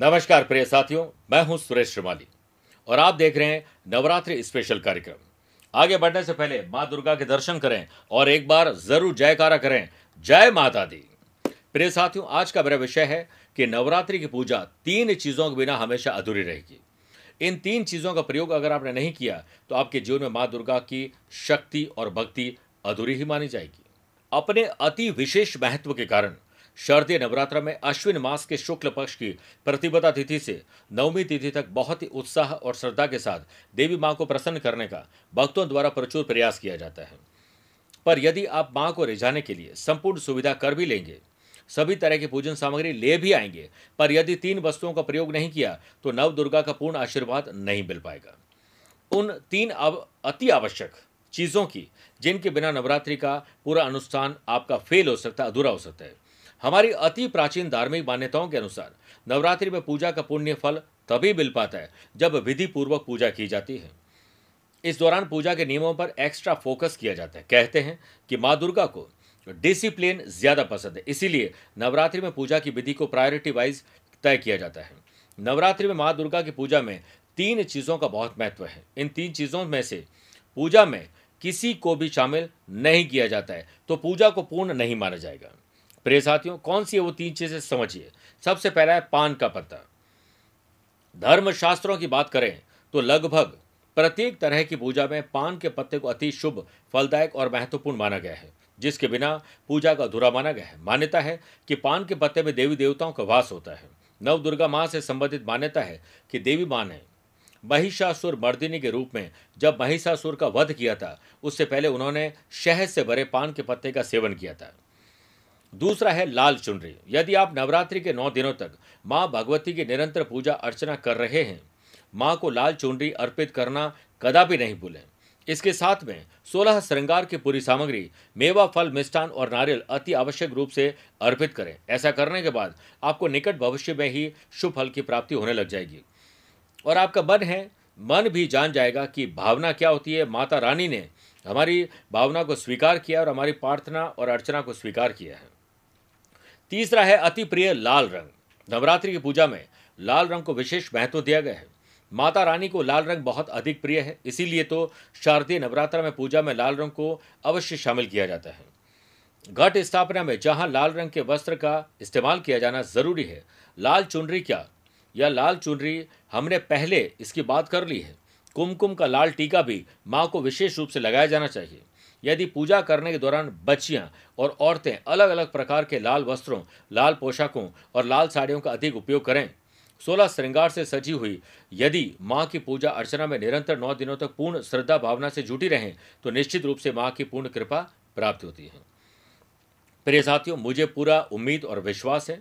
नमस्कार, प्रिय साथियों। मैं हूँ सुरेश श्रीमाली। और आप देख रहे हैं नवरात्रि स्पेशल कार्यक्रम। आगे बढ़ने से पहले माँ दुर्गा के दर्शन करें और एक बार ज़रूर जयकारा करें। जय माता दी। प्रिय साथियों, आज का मेरा विषय है कि नवरात्रि की पूजा तीन चीज़ों के बिना हमेशा अधूरी रहेगी। इन तीन चीज़ों का प्रयोग अगर आपने नहीं किया तो आपके जीवन में माँ दुर्गा की शक्ति और भक्ति अधूरी ही मानी जाएगी। अपने अति विशेष महत्व के कारण शारदीय नवरात्र में अश्विन मास के शुक्ल पक्ष की प्रतिपदा तिथि से नवमी तिथि तक बहुत ही उत्साह और श्रद्धा के साथ देवी माँ को प्रसन्न करने का भक्तों द्वारा प्रचुर प्रयास किया जाता है। पर यदि आप माँ को रिझाने के लिए संपूर्ण सुविधा कर भी लेंगे, सभी तरह की पूजन सामग्री ले भी आएँगे, पर यदि तीन वस्तुओं का प्रयोग नहीं किया तो नव दुर्गा का पूर्ण आशीर्वाद नहीं मिल पाएगा। उन तीन अब अति आवश्यक चीज़ों की, जिनके बिना नवरात्रि का पूरा अनुष्ठान आपका फेल हो सकता है अधूरा हो सकता है। हमारी अति प्राचीन धार्मिक मान्यताओं के अनुसार, नवरात्रि में पूजा का पुण्य फल तभी मिल पाता है जब विधि पूर्वक पूजा की जाती है। इस दौरान पूजा के नियमों पर एक्स्ट्रा फोकस किया जाता है। कहते हैं कि माँ दुर्गा को डिसिप्लिन ज़्यादा पसंद है, इसीलिए नवरात्रि में पूजा की विधि को प्रायोरिटी वाइज तय किया जाता है। नवरात्रि में माँ दुर्गा की पूजा में तीन चीज़ों का बहुत महत्व है। इन तीन चीज़ों में से पूजा में किसी को भी शामिल नहीं किया जाता है तो पूजा को पूर्ण नहीं माना जाएगा। प्रिय साथियों, कौन सी है वो तीन चीज़ें समझिए? सबसे पहला है पान का पत्ता। धर्म शास्त्रों की बात करें तो लगभग प्रत्येक तरह की पूजा में पान के पत्ते को अति शुभ, फलदायक और महत्वपूर्ण माना गया है, जिसके बिना पूजा का अधूरा माना गया है। मान्यता है कि पान के पत्ते में देवी देवताओं का वास होता है। नव दुर्गा माँ से संबंधित मान्यता है कि देवी माँ ने महिषासुर मर्दिनी के रूप में जब महिषासुर का वध किया था, उससे पहले उन्होंने शहद से भरे पान के पत्ते का सेवन किया था। दूसरा है लाल चुनरी। यदि आप नवरात्रि के नौ दिनों तक माँ भगवती की निरंतर पूजा अर्चना कर रहे हैं, माँ को लाल चुनरी अर्पित करना कदापि नहीं भूलें। इसके साथ में सोलह श्रृंगार की पूरी सामग्री, मेवा फल, मिष्ठान और नारियल अति आवश्यक रूप से अर्पित करें। ऐसा करने के बाद आपको निकट भविष्य में ही शुभ फल की प्राप्ति होने लग जाएगी। और आपका मन है, मन भी जान जाएगा कि भावना क्या होती है। माता रानी ने हमारी भावना को स्वीकार किया और हमारी प्रार्थना और अर्चना को स्वीकार किया है। तीसरा है अति प्रिय लाल रंग। नवरात्रि की पूजा में लाल रंग को विशेष महत्व दिया गया है। माता रानी को लाल रंग बहुत अधिक प्रिय है, इसीलिए तो शारदीय नवरात्र में पूजा में लाल रंग को अवश्य शामिल किया जाता है। घट स्थापना में जहाँ लाल रंग के वस्त्र का इस्तेमाल किया जाना ज़रूरी है, लाल चुनरी क्या? या लाल चुनरी हमने पहले इसकी बात कर ली है। कुमकुम का लाल टीका भी माँ को विशेष रूप से लगाया जाना चाहिए। यदि पूजा करने के दौरान बच्चियाँ और औरतें अलग अलग प्रकार के लाल वस्त्रों, लाल पोशाकों और लाल साड़ियों का अधिक उपयोग करें। सोलह श्रृंगार से सजी हुई, यदि माँ की पूजा अर्चना में निरंतर नौ दिनों तक पूर्ण श्रद्धा भावना से जुटी रहें तो निश्चित रूप से माँ की पूर्ण कृपा प्राप्त होती है। प्रिय साथियों, मुझे पूरा उम्मीद और विश्वास है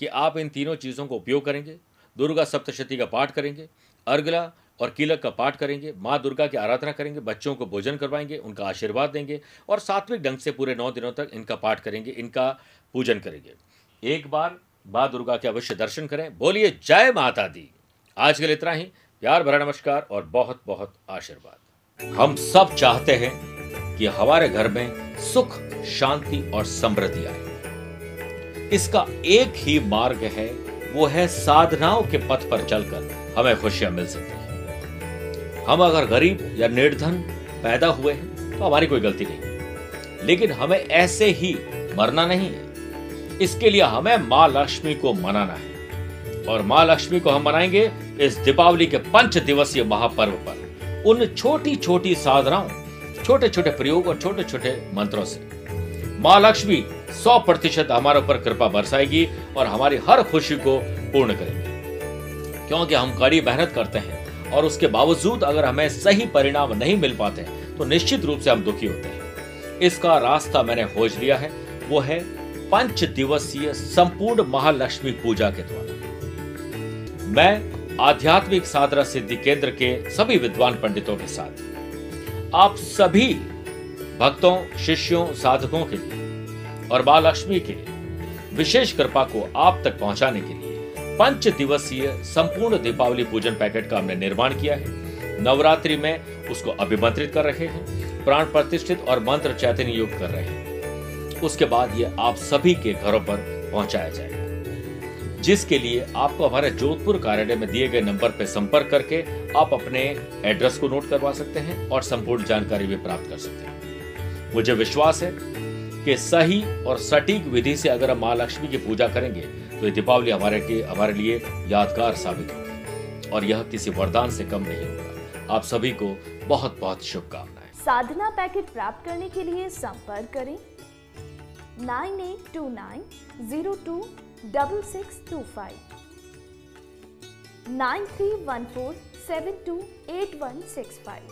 कि आप इन तीनों चीज़ों को उपयोग करेंगे, दुर्गा सप्तशती का पाठ करेंगे अर्गला और कीलक का पाठ करेंगे, माँ दुर्गा की आराधना करेंगे, बच्चों को भोजन करवाएँगे, उनका आशीर्वाद देंगे और सात्विक ढंग से पूरे नौ दिनों तक इनका पाठ करेंगे, इनका पूजन करेंगे। एक बार माँ दुर्गा के अवश्य दर्शन करें, बोलिए जय माता दी। आज के लिए इतना ही। प्यार भरा नमस्कार और बहुत बहुत आशीर्वाद। हम सब चाहते हैं कि हमारे घर में सुख, शांति और समृद्धि आए। इसका एक ही मार्ग है, वो है साधनाओं के पथ पर चलकर हमें खुशियाँ मिल सकती है। हम अगर गरीब या निर्धन पैदा हुए हैं तो हमारी कोई गलती नहीं। लेकिन हमें ऐसे ही मरना नहीं है। इसके लिए हमें माँ लक्ष्मी को मनाना है। और माँ लक्ष्मी को हम मनाएँगे इस दीपावली के पंच दिवसीय महापर्व पर। उन छोटी छोटी साधनाओं छोटे छोटे प्रयोग और छोटे छोटे मंत्रों से। माँ लक्ष्मी सौ प्रतिशत हमारे ऊपर कृपा बरसाएगी और हमारी हर खुशी को पूर्ण करेगी। क्योंकि हम कड़ी मेहनत करते हैं और उसके बावजूद अगर हमें सही परिणाम नहीं मिल पाते तो निश्चित रूप से हम दुखी होते हैं। इसका रास्ता मैंने खोज लिया है, वो है पंच दिवसीय संपूर्ण महालक्ष्मी पूजा के द्वारा। मैं आध्यात्मिक साधना सिद्धि केंद्र के सभी विद्वान पंडितों के साथ, आप सभी भक्तों, शिष्यों, साधकों के लिए और माँ लक्ष्मी के विशेष कृपा को आप तक पहुँचाने के लिए पंच दिवसीय संपूर्ण दीपावली पूजन पैकेट का हमने निर्माण किया है। नवरात्रि में उसको अभिमंत्रित कर रहे हैं, प्राण प्रतिष्ठित और मंत्र चैतन्य युक्त कर रहे हैं। उसके बाद ये आप सभी के घरों पर पहुँचाया जाएगा। जिसके लिए आपको हमारे जोधपुर कार्यालय में दिए गए नंबर पर संपर्क करके आप अपने एड्रेस को नोट करवा सकते हैं और संपूर्ण जानकारी भी प्राप्त कर सकते हैं। मुझे विश्वास है कि सही और सटीक विधि से अगर हम माँ लक्ष्मी की पूजा करेंगे तो ये दीपावली हमारे के, हमारे लिए यादगार साबित होगी। और यह किसी वरदान से कम नहीं होगा। आप सभी को बहुत बहुत शुभकामनाएँ। साधना पैकेट प्राप्त करने के लिए संपर्क करें। Nine eight two nine zero two double six two five. Nine three one four seven two eight one six five.